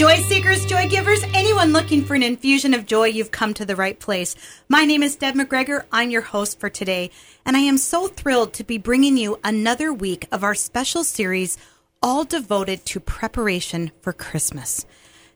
Joy seekers, joy givers, anyone looking for an infusion of joy, you've come to the right place. My name is Deb McGregor. I'm your host for today, and I am so thrilled to be bringing you another week of our special series, all devoted to preparation for Christmas.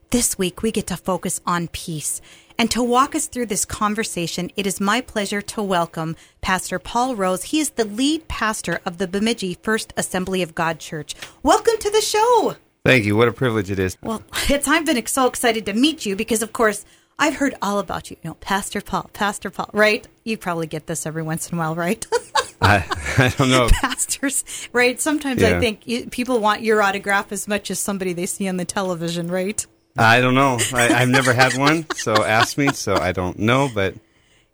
This week, we get to focus on peace. And to walk us through this conversation, it is my pleasure to welcome Pastor Paul Rose. He is the lead pastor of the Bemidji First Assembly of God Church. Welcome to the show. Thank you. What a privilege it is. Well, it's I've been so excited to meet you because, of course, I've heard all about you. You know, Pastor Paul, Pastor Paul, right? You probably get this every once in a while, right? I, I don't know. Pastors, right? Sometimes Yeah. I think you, people want your autograph as much as somebody they see on the television, right? I don't know. I, I've never had one, so ask me. So I don't know, but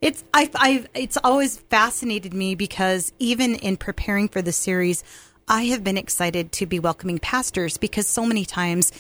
It's I I it's always fascinated me because even in preparing for the series, I have been excited to be welcoming pastors because so many times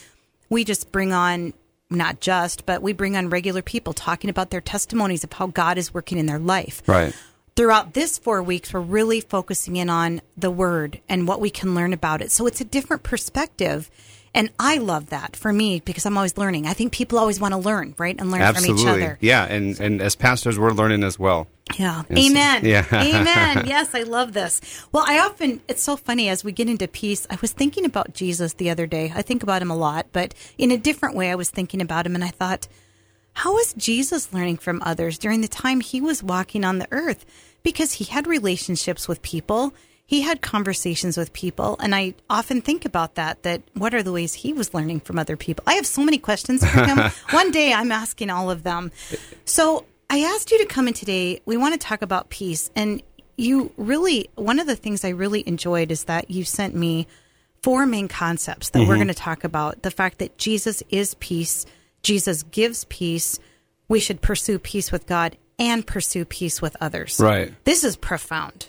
we just bring on not just, but we bring on regular people talking about their testimonies of how God is working in their life. right. Throughout this 4 weeks, we're really focusing in on the word and what we can learn about it. So it's a different perspective. And I love that for me because I'm always learning. I think people always want to learn, right? And learn from each other. Yeah, and and as pastors, we're learning as well. Yeah. Yes. Amen. Yeah. Amen. Yes, I love this. Well, I often, it's so funny as we get into peace. I was thinking about Jesus the other day. I think about him a lot, but in a different way, I was thinking about him and I thought, how was Jesus learning from others during the time he was walking on the earth? Because he had relationships with people. He had conversations with people, and I often think about that. That what are the ways he was learning from other people? I have so many questions for him. One day, I'm asking all of them. So I asked you to come in today. We want to talk about peace, and you really one of the things I really enjoyed is that you sent me four main concepts that we're going to talk about. The fact that Jesus is peace, Jesus gives peace. We should pursue peace with God and pursue peace with others. Right. This is profound.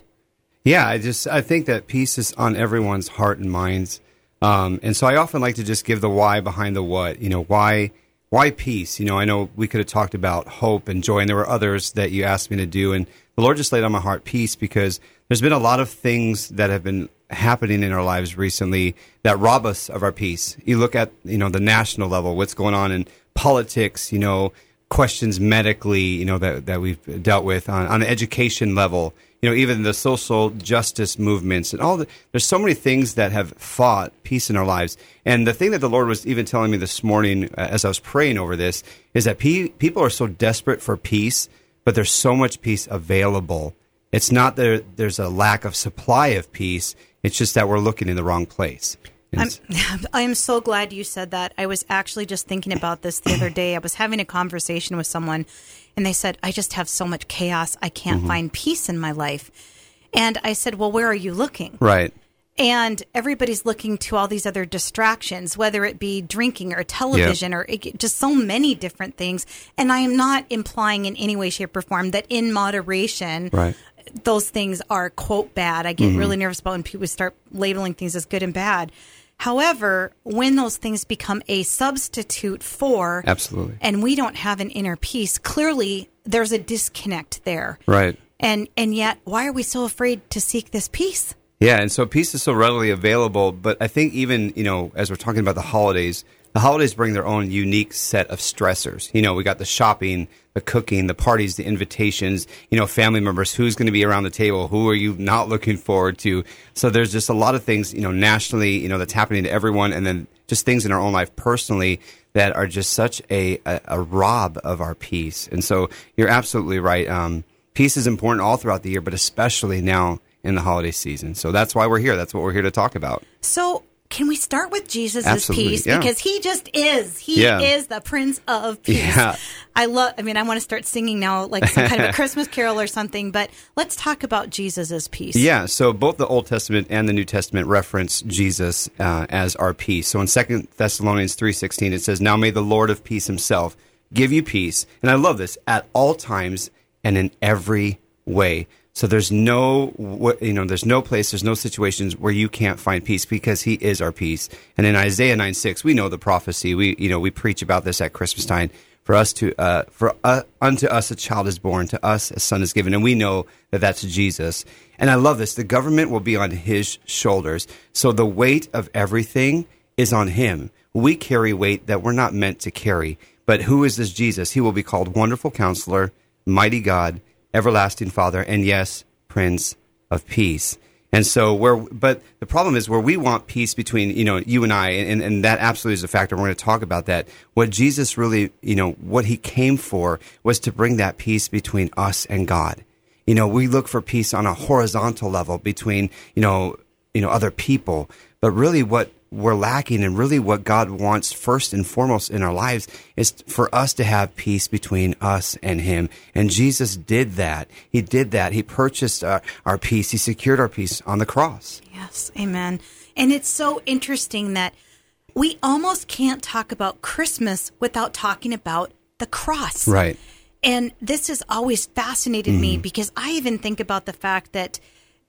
Yeah, I just I think that peace is on everyone's heart and minds, um, and so I often like to just give the why behind the what. You know, why why peace? You know, I know we could have talked about hope and joy, and there were others that you asked me to do, and the Lord just laid on my heart peace because there's been a lot of things that have been happening in our lives recently that rob us of our peace. You look at you know the national level, what's going on in politics, you know questions medically, you know, that, that we've dealt with on, on the education level, you know, even the social justice movements and all the, there's so many things that have fought peace in our lives. And the thing that the Lord was even telling me this morning uh, as I was praying over this is that pe- people are so desperate for peace, but there's so much peace available. It's not that there's a lack of supply of peace. It's just that we're looking in the wrong place. I'm, I am so glad you said that. I was actually just thinking about this the other day. I was having a conversation with someone, and they said, I just have so much chaos. I can't Mm-hmm. find peace in my life. And I said, Well, where are you looking? right. And everybody's looking to all these other distractions, whether it be drinking or television or it, just so many different things. And I am not implying in any way, shape, or form that in moderation, Right. those things are quote bad. I get really nervous about when people start labeling things as good and bad. However, when those things become a substitute for Absolutely. and we don't have an inner peace, clearly there's a disconnect there. Right. And and yet why are we so afraid to seek this peace? Yeah, and so peace is so readily available. But I think even you know, as we're talking about the holidays, the holidays bring their own unique set of stressors. You know, we got the shopping, the cooking, the parties, the invitations. You know, family members. Who's going to be around the table? Who are you not looking forward to? So there's just a lot of things. You know, nationally, you know, that's happening to everyone, and then just things in our own life personally that are just such a a, a rob of our peace. And so you're absolutely right. Um, peace is important all throughout the year, but especially now in the holiday season. So that's why we're here. That's what we're here to talk about. So can we start with Jesus' Absolutely, peace? yeah. Because he just is. He Yeah. is the Prince of Peace. Yeah. I love I mean, I want to start singing now like some kind of a Christmas carol or something, but let's talk about Jesus' peace. Yeah, so both the Old Testament and the New Testament reference Jesus uh, as our peace. So in 2 Thessalonians 3.16, it says, Now may the Lord of peace himself give you peace. And I love this, at all times and in every way. So there's no, you know, there's no place, there's no situations where you can't find peace because He is our peace. And in Isaiah 9 6, we know the prophecy. We, you know, we preach about this at Christmas time. For us to, uh, for uh, unto us a child is born, to us a son is given, and we know that that's Jesus. And I love this. The government will be on His shoulders. So the weight of everything is on Him. we carry weight that we're not meant to carry. But who is this Jesus? He will be called Wonderful Counselor, Mighty God, Everlasting Father, and yes, Prince of Peace. And so where, but the problem is where we want peace between, you know, you and I, and, and that absolutely is a factor. We're going to talk about that. What Jesus really, you know, what he came for was to bring that peace between us and God. You know, we look for peace on a horizontal level between, you know, you know, other people. But really what we're lacking and really what God wants first and foremost in our lives is for us to have peace between us and him. And Jesus did that. He did that. He purchased our, our peace. He secured our peace on the cross. Yes, amen. And it's so interesting that we almost can't talk about Christmas without talking about the cross. Right. And this has always fascinated mm-hmm. me because I even think about the fact that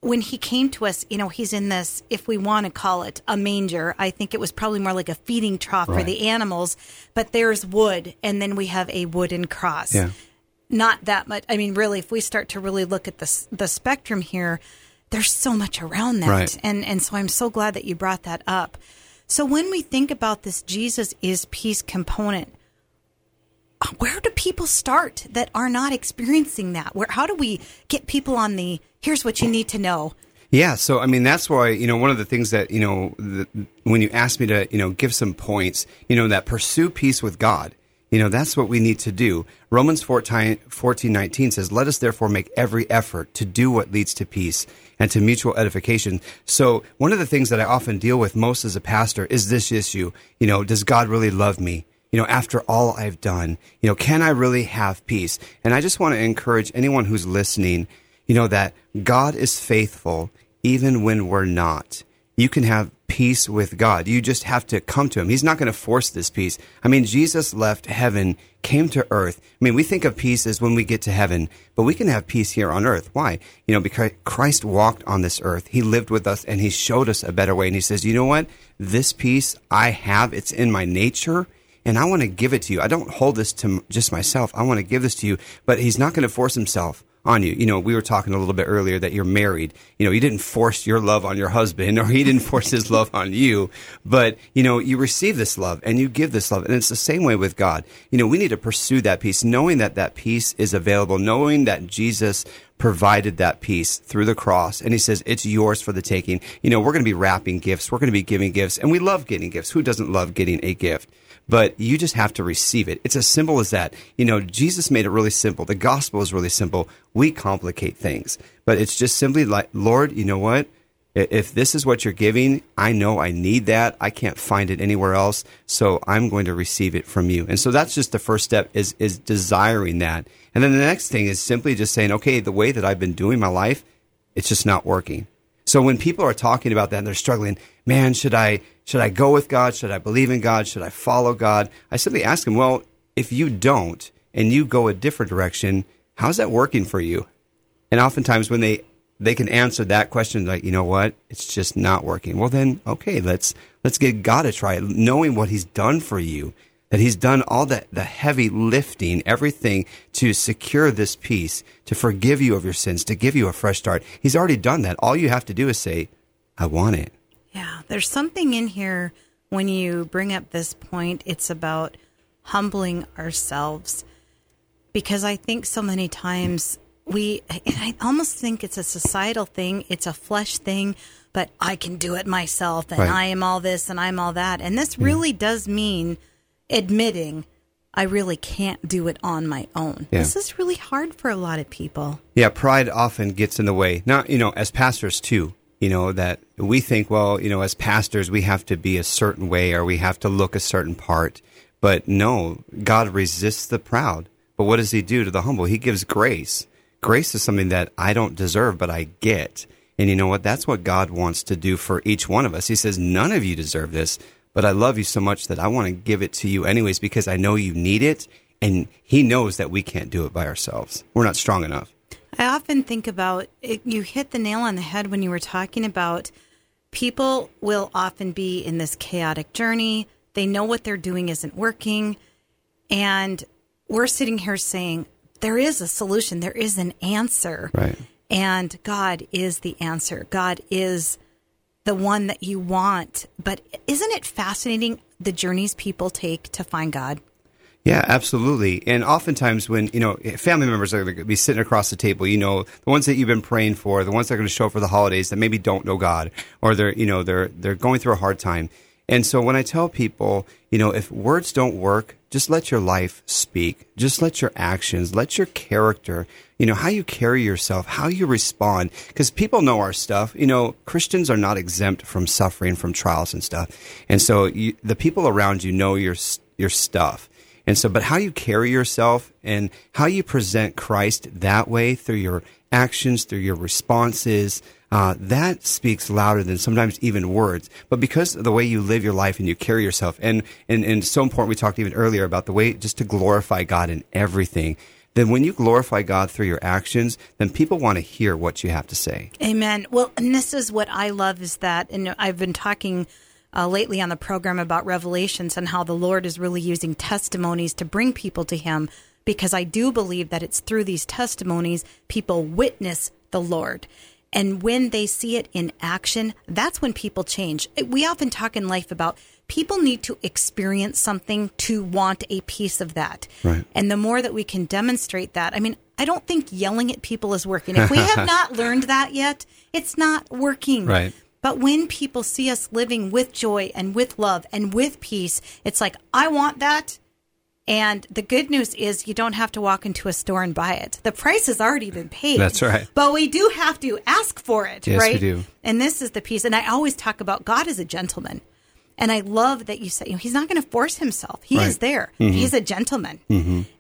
when he came to us, you know, he's in this, if we want to call it a manger, I think it was probably more like a feeding trough right. for the animals, but there's wood, and then we have a wooden cross. Yeah. Not that much. I mean, really, if we start to really look at the, the spectrum here, there's so much around that. Right. And, and so I'm so glad that you brought that up. So when we think about this Jesus is peace component, where do people start that are not experiencing that? Where how do we get people on the here's what you need to know? Yeah, so I mean that's why you know one of the things that you know the, when you asked me to you know give some points, you know that pursue peace with God. You know that's what we need to do. Romans 14, 14 19 says, "Let us therefore make every effort to do what leads to peace and to mutual edification." So one of the things that I often deal with most as a pastor is this issue. You know, does God really love me? You know, after all I've done, you know, can I really have peace? And I just want to encourage anyone who's listening, you know, that God is faithful even when we're not. You can have peace with God. You just have to come to Him. He's not going to force this peace. I mean, Jesus left heaven, came to earth. I mean, we think of peace as when we get to heaven, but we can have peace here on earth. Why? You know, because Christ walked on this earth. He lived with us and He showed us a better way. And He says, you know what? This peace I have, it's in my nature and I want to give it to you. I don't hold this to just myself. I want to give this to you, but he's not going to force himself on you. You know, we were talking a little bit earlier that you're married. You know, he didn't force your love on your husband or he didn't force his love on you, but you know, you receive this love and you give this love. And it's the same way with God. You know, we need to pursue that peace, knowing that that peace is available, knowing that Jesus provided that peace through the cross. And he says, it's yours for the taking. You know, we're going to be wrapping gifts. We're going to be giving gifts and we love getting gifts. Who doesn't love getting a gift? But you just have to receive it. It's as simple as that. You know, Jesus made it really simple. The gospel is really simple. We complicate things, but it's just simply like, Lord, you know what? If this is what you're giving, I know I need that. I can't find it anywhere else. So I'm going to receive it from you. And so that's just the first step is, is desiring that. And then the next thing is simply just saying, okay, the way that I've been doing my life, it's just not working. So when people are talking about that and they're struggling, man, should I should I go with God? Should I believe in God? Should I follow God? I simply ask them, well, if you don't and you go a different direction, how's that working for you? And oftentimes when they they can answer that question like, you know what, it's just not working. Well then, okay, let's let's give God a try, knowing what He's done for you, that He's done all the the heavy lifting, everything to secure this peace, to forgive you of your sins, to give you a fresh start. He's already done that. All you have to do is say, I want it. Yeah, there's something in here when you bring up this point. It's about humbling ourselves because I think so many times we, I almost think it's a societal thing, it's a flesh thing, but I can do it myself and right. I am all this and I'm all that. And this really yeah. does mean admitting I really can't do it on my own. Yeah. This is really hard for a lot of people. Yeah, pride often gets in the way. Not, you know, as pastors too you know, that we think, well, you know, as pastors, we have to be a certain way or we have to look a certain part. But no, God resists the proud. But what does he do to the humble? He gives grace. Grace is something that I don't deserve, but I get. And you know what? That's what God wants to do for each one of us. He says, none of you deserve this, but I love you so much that I want to give it to you anyways because I know you need it. And he knows that we can't do it by ourselves. We're not strong enough. I often think about it, you hit the nail on the head when you were talking about people will often be in this chaotic journey. They know what they're doing isn't working. And we're sitting here saying, there is a solution, there is an answer. Right. And God is the answer. God is the one that you want. But isn't it fascinating? the journeys people take to find God? Yeah, absolutely. And oftentimes, when you know family members are going to be sitting across the table, you know the ones that you've been praying for, the ones that are going to show up for the holidays that maybe don't know God, or they're you know they're they're going through a hard time. And so when I tell people, you know, if words don't work, just let your life speak. Just let your actions, let your character, you know, how you carry yourself, how you respond. Because people know our stuff. You know, Christians are not exempt from suffering, from trials and stuff. And so you, the people around you know your your stuff. And so, but how you carry yourself and how you present Christ that way through your actions, through your responses, uh, that speaks louder than sometimes even words. But because of the way you live your life and you carry yourself, and, and, and so important, we talked even earlier about the way just to glorify God in everything. Then when you glorify God through your actions, then people want to hear what you have to say. Amen. Well, and this is what I love is that, and I've been talking uh, lately on the program about Revelations and how the Lord is really using testimonies to bring people to Him because I do believe that it's through these testimonies people witness the Lord. And when they see it in action, that's when people change. We often talk in life about people need to experience something to want a piece of that. Right. And the more that we can demonstrate that, I mean, I don't think yelling at people is working. If we have not learned that yet, it's not working. Right. But when people see us living with joy and with love and with peace, it's like, I want that. And the good news is you don't have to walk into a store and buy it. The price has already been paid. That's right. But we do have to ask for it, Yes, we right? do. And this is the piece. And I always talk about God as a gentleman. And I love that you say, you know, he's not going to force himself. He Right. Mm-hmm. is there. He's a gentleman.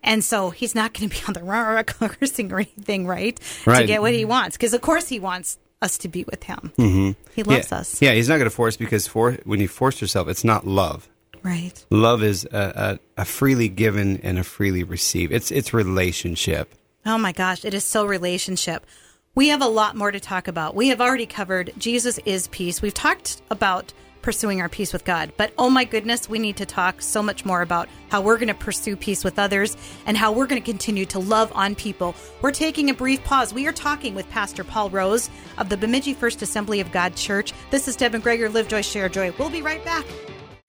And so he's not going to be on the rah, cursing or anything, right? right? To get what he wants. Because, of course, he wants us to be with him. Mm-hmm. He loves yeah. us. Yeah, he's not going to force because for when you force yourself, it's not love. Right. Love is a, a, a freely given and a freely received. It's it's relationship. Oh my gosh, it is so relationship. We have a lot more to talk about. We have already covered Jesus is peace. We've talked about pursuing our peace with God, but oh my goodness, we need to talk so much more about how we're going to pursue peace with others and how we're going to continue to love on people. We're taking a brief pause. We are talking with Pastor Paul Rose of the Bemidji First Assembly of God Church. This is Deb McGregor, Live Joy, Share Joy. We'll be right back.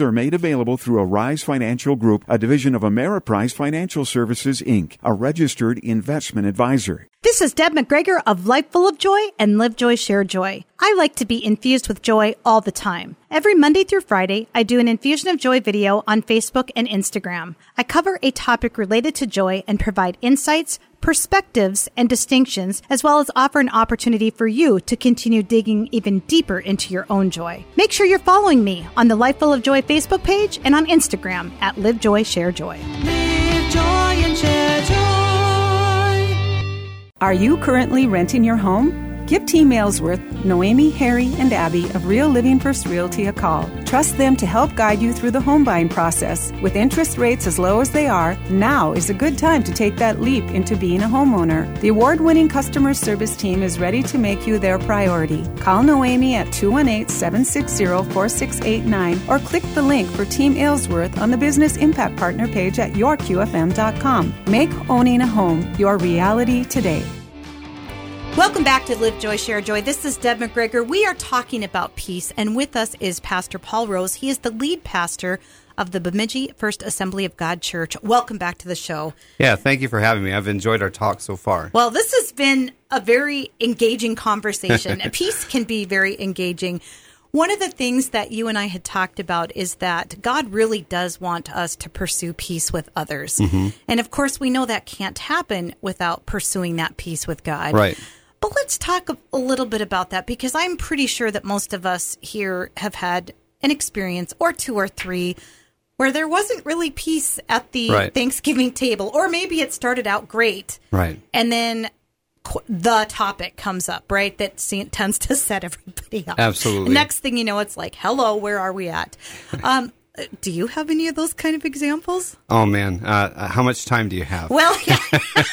are made available through Arise Financial Group, a division of Ameriprise Financial Services, Inc., a registered investment advisor. This is Deb McGregor of Life Full of Joy and Live Joy, Share Joy. I like to be infused with joy all the time. Every Monday through Friday, I do an Infusion of Joy video on Facebook and Instagram. I cover a topic related to joy and provide insights, perspectives, and distinctions, as well as offer an opportunity for you to continue digging even deeper into your own joy. Make sure you're following me on the Life Full of Joy Facebook page and on Instagram at Live Joy, Share Joy. Are you currently renting your home? Give Team Aylesworth, Noemi, Harry, and Abby of Real Living First Realty a call. Trust them to help guide you through the home buying process. With interest rates as low as they are, now is a good time to take that leap into being a homeowner. The award winning customer service team is ready to make you their priority. Call Noemi at 218 760 4689 or click the link for Team Aylesworth on the Business Impact Partner page at yourqfm.com. Make owning a home your reality today. Welcome back to Live Joy, Share Joy. This is Deb McGregor. We are talking about peace, and with us is Pastor Paul Rose. He is the lead pastor of the Bemidji First Assembly of God Church. Welcome back to the show. Yeah, thank you for having me. I've enjoyed our talk so far. Well, this has been a very engaging conversation. peace can be very engaging. One of the things that you and I had talked about is that God really does want us to pursue peace with others. Mm-hmm. And of course, we know that can't happen without pursuing that peace with God. Right. But let's talk a, little bit about that because I'm pretty sure that most of us here have had an experience or two or three where there wasn't really peace at the Right. Thanksgiving table, or maybe it started out great. Right. And then the topic comes up, right? That tends to set everybody up. Absolutely. Next thing you know, it's like, hello, where are we at? Um, Do you have any of those kind of examples? Oh man, uh, how much time do you have? Well, yeah.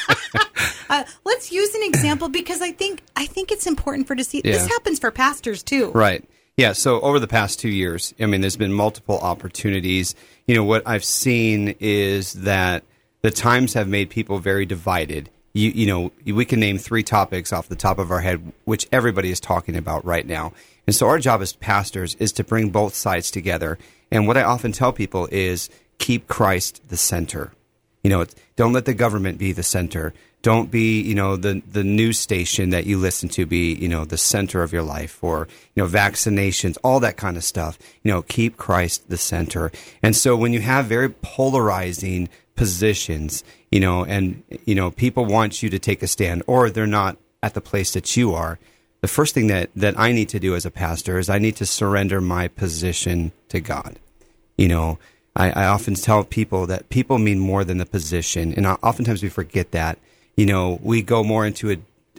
uh, let's use an example because I think I think it's important for to see. This happens for pastors too. Right. Yeah. So over the past two years, I mean, there's been multiple opportunities. You know, what I've seen is that the times have made people very divided. You, you know, we can name three topics off the top of our head, which everybody is talking about right now. And so our job as pastors is to bring both sides together. And what I often tell people is keep Christ the center. You know, don't let the government be the center. Don't be, you know, the the news station that you listen to be, you know, the center of your life or, you know, vaccinations, all that kind of stuff. You know, keep Christ the center. And so when you have very polarizing positions, you know, and you know, people want you to take a stand or they're not at the place that you are. The first thing that that I need to do as a pastor is I need to surrender my position to God. You know I, I often tell people that people mean more than the position and oftentimes we forget that. You know we go more into a,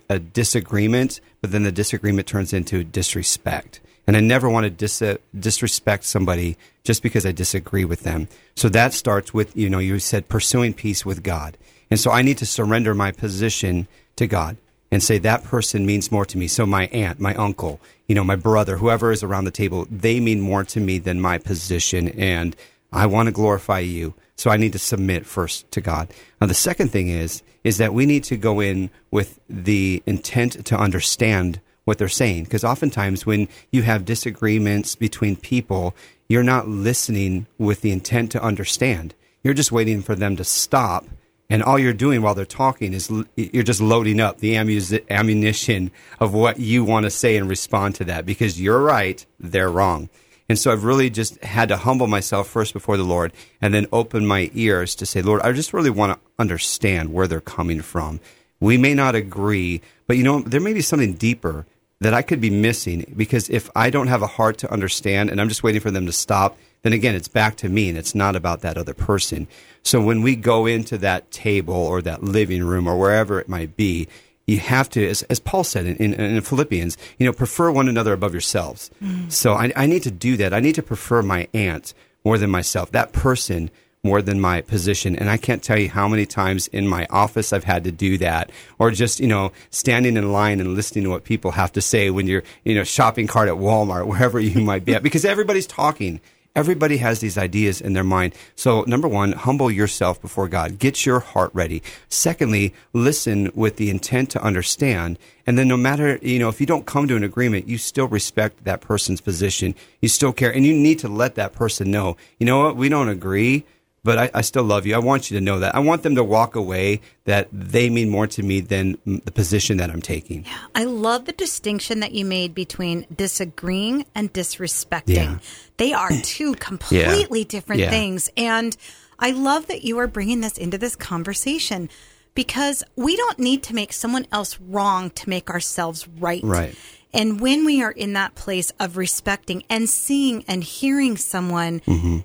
a disagreement but then the disagreement turns into disrespect. And i never want to dis- uh, disrespect somebody just because i disagree with them. So that starts with you know you said pursuing peace with god. And so i need to surrender my position to god and say that person means more to me. So my aunt, my uncle, you know, my brother, whoever is around the table, they mean more to me than my position. And I want to glorify you. So I need to submit first to God. Now, the second thing is, is that we need to go in with the intent to understand what they're saying. Because oftentimes when you have disagreements between people, you're not listening with the intent to understand. You're just waiting for them to stop and all you're doing while they're talking is you're just loading up the ammunition of what you want to say and respond to that because you're right, they're wrong. And so I've really just had to humble myself first before the Lord and then open my ears to say, Lord, I just really want to understand where they're coming from. We may not agree, but you know, there may be something deeper that I could be missing because if I don't have a heart to understand and I'm just waiting for them to stop, then again, it's back to me and it's not about that other person. So when we go into that table or that living room or wherever it might be, you have to, as, as Paul said in, in, in Philippians, you know, prefer one another above yourselves. Mm. So I, I need to do that. I need to prefer my aunt more than myself, that person more than my position. And I can't tell you how many times in my office I've had to do that or just, you know, standing in line and listening to what people have to say when you're, you know, shopping cart at Walmart, wherever you might be at, because everybody's talking. Everybody has these ideas in their mind. So, number one, humble yourself before God. Get your heart ready. Secondly, listen with the intent to understand. And then, no matter, you know, if you don't come to an agreement, you still respect that person's position. You still care. And you need to let that person know, you know what, we don't agree, but I, I still love you. I want you to know that. I want them to walk away that they mean more to me than the position that I'm taking. I love the distinction that you made between disagreeing and disrespecting. Yeah. They are two completely different Yeah. things. And I love that you are bringing this into this conversation because we don't need to make someone else wrong to make ourselves right. Right. And when we are in that place of respecting and seeing and hearing someone,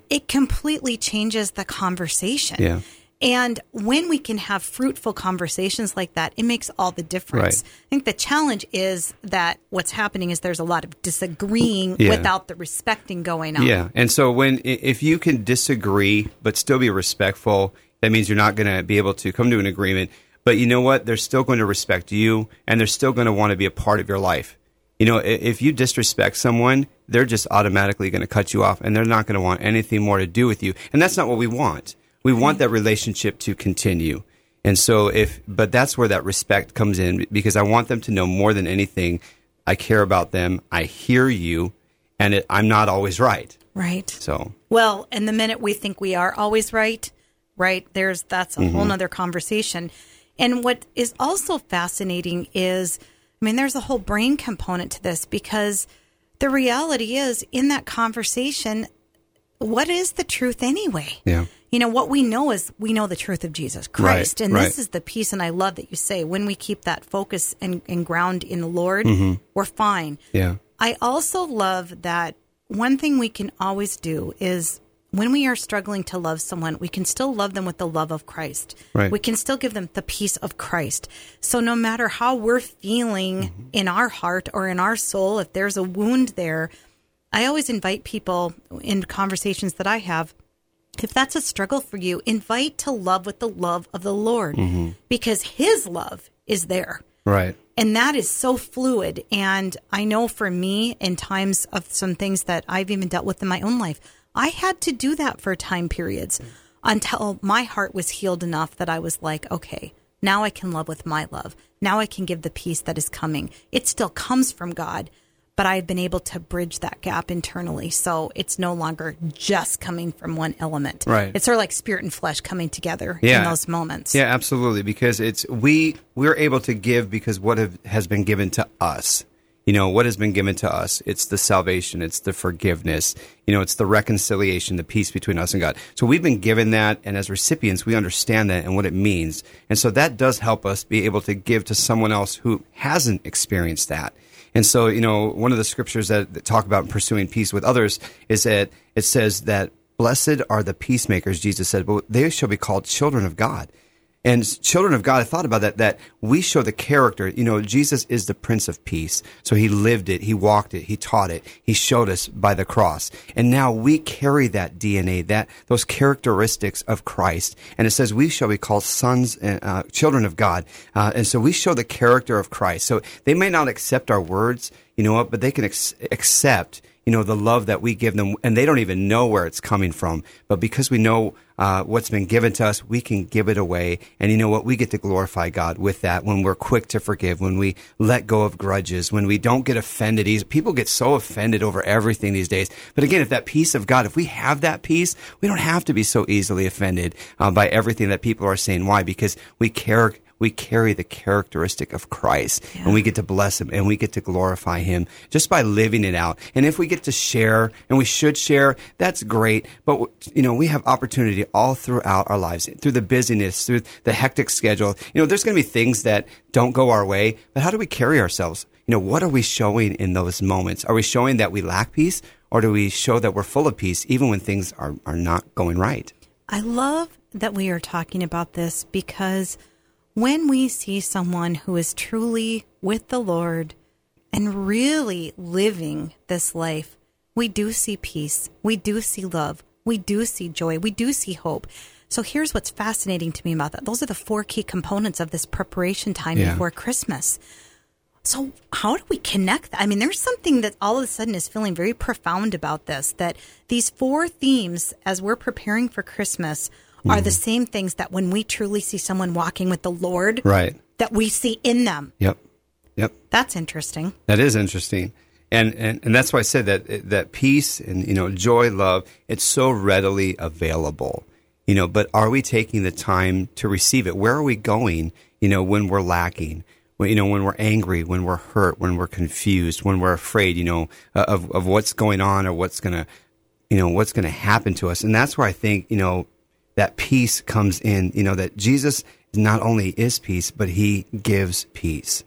it completely changes the conversation. Mm-hmm. Yeah. And when we can have fruitful conversations like that, it makes all the difference. Right. I think the challenge is that what's happening is there's a lot of disagreeing Yeah. without the respecting going on. Yeah, and so when if you can disagree but still be respectful, that means you're not going to be able to come to an agreement. But you know what? They're still going to respect you, and they're still going to want to be a part of your life. You know, if you disrespect someone, they're just automatically going to cut you off, and they're not going to want anything more to do with you. And that's not what we want. We want that relationship to continue. And so if, but that's where that respect comes in because I want them to know more than anything. I care about them. I hear you, and it, I'm not always right. Right. So Well, and the minute we think we are always right, right, there's that's a Mm-hmm. whole nother conversation. And what is also fascinating is, I mean, there's a whole brain component to this because the reality is in that conversation, what is the truth anyway? Yeah. You know, what we know is we know the truth of Jesus Christ. Right, and right. this is the piece, and I love that you say when we keep that focus and, and ground in the Lord, Mm-hmm. we're fine. yeah, I also love that one thing we can always do is when we are struggling to love someone, we can still love them with the love of Christ. Right. We can still give them the peace of Christ. So no matter how we're feeling Mm-hmm. in our heart or in our soul, if there's a wound there, I always invite people in conversations that I have if that's a struggle for you, invite to love with the love of the Lord because his love is there. Right. And that is so fluid. And I know for me, in times of some things that I've even dealt with in my own life, I had to do that for time periods until my heart was healed enough that I was like, okay, now I can love with my love. Now I can give the peace that is coming. It still comes from God, but I've been able to bridge that gap internally. So it's no longer just coming from one element. Right. It's sort of like spirit and flesh coming together Yeah. in those moments. Yeah, absolutely. Because it's we we're able to give because what have, has been given to us. You know what has been given to us. It's the salvation. It's the forgiveness. You know, it's the reconciliation, the peace between us and God. So we've been given that, and as recipients, we understand that and what it means. And so that does help us be able to give to someone else who hasn't experienced that. And so, you know, one of the scriptures that, that talk about pursuing peace with others is that it says that blessed are the peacemakers, Jesus said, but they shall be called children of God. And children of God, I thought about that, that we show the character. You know, Jesus is the Prince of Peace. So he lived it, he walked it, he taught it, he showed us by the cross. And now we carry that DNA, that, those characteristics of Christ. And it says we shall be called sons and uh, children of God. Uh, and so we show the character of Christ. So they may not accept our words, you know what, but they can ex- accept you know, the love that we give them, and they don't even know where it's coming from. But because we know uh, what's been given to us, we can give it away. And you know what? We get to glorify God with that when we're quick to forgive, when we let go of grudges, when we don't get offended. People get so offended over everything these days. But again, if that peace of God, if we have that peace, we don't have to be so easily offended uh, by everything that people are saying. Why? Because we care we carry the characteristic of Christ and we get to bless him and we get to glorify him just by living it out. And if we get to share and we should share, that's great. But you know, we have opportunity all throughout our lives, through the busyness, through the hectic schedule. You know, there's going to be things that don't go our way, but how do we carry ourselves? You know, what are we showing in those moments? Are we showing that we lack peace or do we show that we're full of peace even when things are, are not going right? I love that we are talking about this because when we see someone who is truly with the Lord and really living this life, we do see peace, we do see love, we do see joy, we do see hope. So here's what's fascinating to me about that. Those are the four key components of this preparation time Yeah. before Christmas. So how do we connect? I mean, there's something that all of a sudden is feeling very profound about this, that these four themes as we're preparing for Christmas are the same things that when we truly see someone walking with the Lord, Right. that we see in them. Yep. Yep. That's interesting. That is interesting. And, and, and that's why I said that, that peace and, you know, joy, love, it's so readily available, you know, but are we taking the time to receive it? Where are we going, you know, when we're lacking? When, you know, when we're angry, when we're hurt, when we're confused, when we're afraid, you know, uh, of, of what's going on or what's going to, you know, what's going to happen to us. And that's where I think, you know, that peace comes in, you know, that Jesus not only is peace, but he gives peace.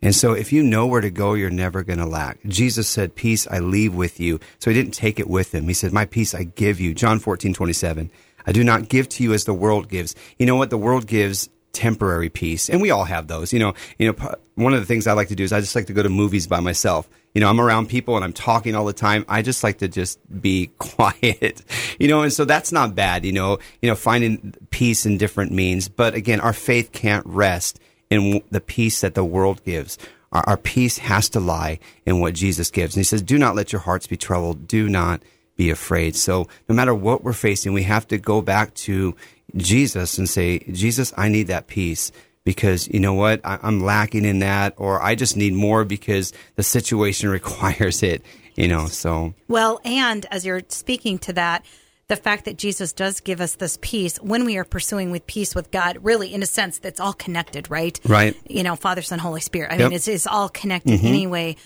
And so if you know where to go, you're never going to lack. Jesus said, peace I leave with you. So he didn't take it with him. He said, my peace I give you. John 14, 27. I do not give to you as the world gives. You know what? The world gives temporary peace. And we all have those. You know, you know, one of the things I like to do is I just like to go to movies by myself. You know, I'm around people and I'm talking all the time. I just like to just be quiet, you know, and so that's not bad, you know, you know, finding peace in different means. But again, our faith can't rest in the peace that the world gives. Our, our peace has to lie in what Jesus gives. And he says, do not let your hearts be troubled. Do not be afraid. So no matter what we're facing, we have to go back to Jesus and say, Jesus, I need that peace because you know what? I, I'm lacking in that, or I just need more because the situation requires it, you know, so. Well, and as you're speaking to that, the fact that Jesus does give us this peace when we are pursuing with peace with God, really, in a sense, that's all connected, right? Right. You know, Father, Son, Holy Spirit. I Yep. mean, it's, it's all connected anyway.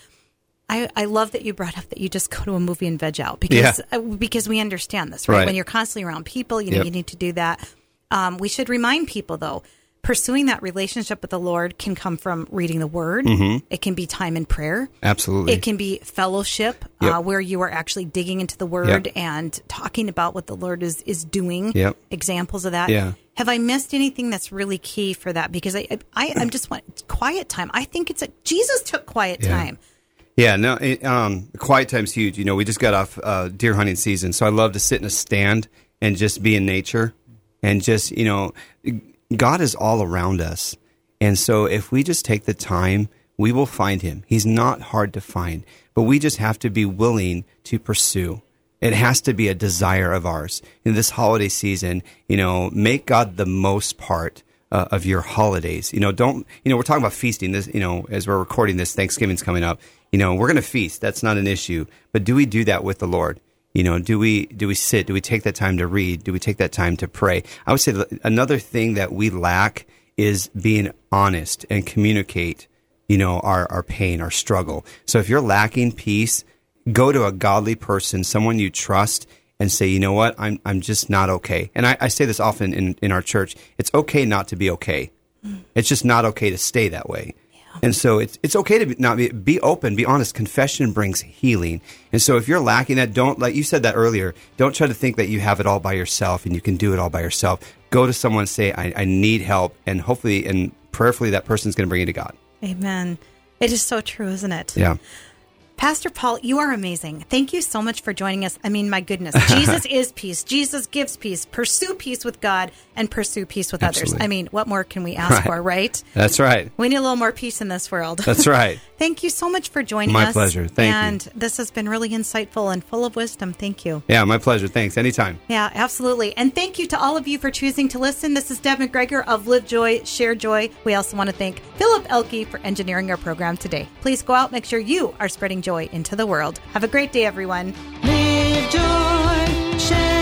I, I love that you brought up that you just go to a movie and veg out because Yeah. uh, because we understand this, right? Right. When you're constantly around people, you know, Yep. you need to do that. Um, we should remind people though, pursuing that relationship with the Lord can come from reading the Word. It can be time in prayer. Absolutely. It can be fellowship, Yep. uh, where you are actually digging into the Word Yep. and talking about what the Lord is is doing. Yep. Examples of that. Yeah. Have I missed anything that's really key for that? Because I, I, I'm just want quiet time. I think it's a Jesus took quiet Yeah. time. Yeah, no, it, um, quiet time's huge. You know, we just got off uh, deer hunting season, so I love to sit in a stand and just be in nature and just, you know, God is all around us. And so if we just take the time, we will find him. He's not hard to find, but we just have to be willing to pursue. It has to be a desire of ours. In this holiday season, you know, make God the most part uh, of your holidays. You know, don't, you know, we're talking about feasting this, you know, as we're recording this, Thanksgiving's coming up. You know, we're going to feast. That's not an issue. But do we do that with the Lord? You know, do we do we sit? Do we take that time to read? Do we take that time to pray? I would say another thing that we lack is being honest and communicate, you know, our, our pain, our struggle. So if you're lacking peace, go to a godly person, someone you trust, and say, you know what, I'm I'm just not okay. And I, I say this often in, in our church. It's okay not to be okay. It's just not okay to stay that way. And so it's it's okay to be, not be, be open, be honest. Confession brings healing. And so if you're lacking that, don't like you said that earlier. Don't try to think that you have it all by yourself and you can do it all by yourself. Go to someone, say, I, I need help, and hopefully and prayerfully that person's going to bring you to God. Amen. It is so true, isn't it? Yeah. Pastor Paul, you are amazing. Thank you so much for joining us. I mean, my goodness, Jesus is peace. Jesus gives peace. Pursue peace with God and pursue peace with Absolutely. others. I mean, what more can we ask Right. for, right? That's right. We need a little more peace in this world. That's right. Thank you so much for joining My us. My pleasure. Thank you. and this has been really insightful and full of wisdom. Thank you. Yeah, my pleasure. Thanks. Anytime. Yeah, absolutely. And thank you to all of you for choosing to listen. This is Deb McGregor of Live Joy, Share Joy. We also want to thank Philip Elke for engineering our program today. Please go out, make sure you are spreading joy into the world. Have a great day, everyone. Live joy, share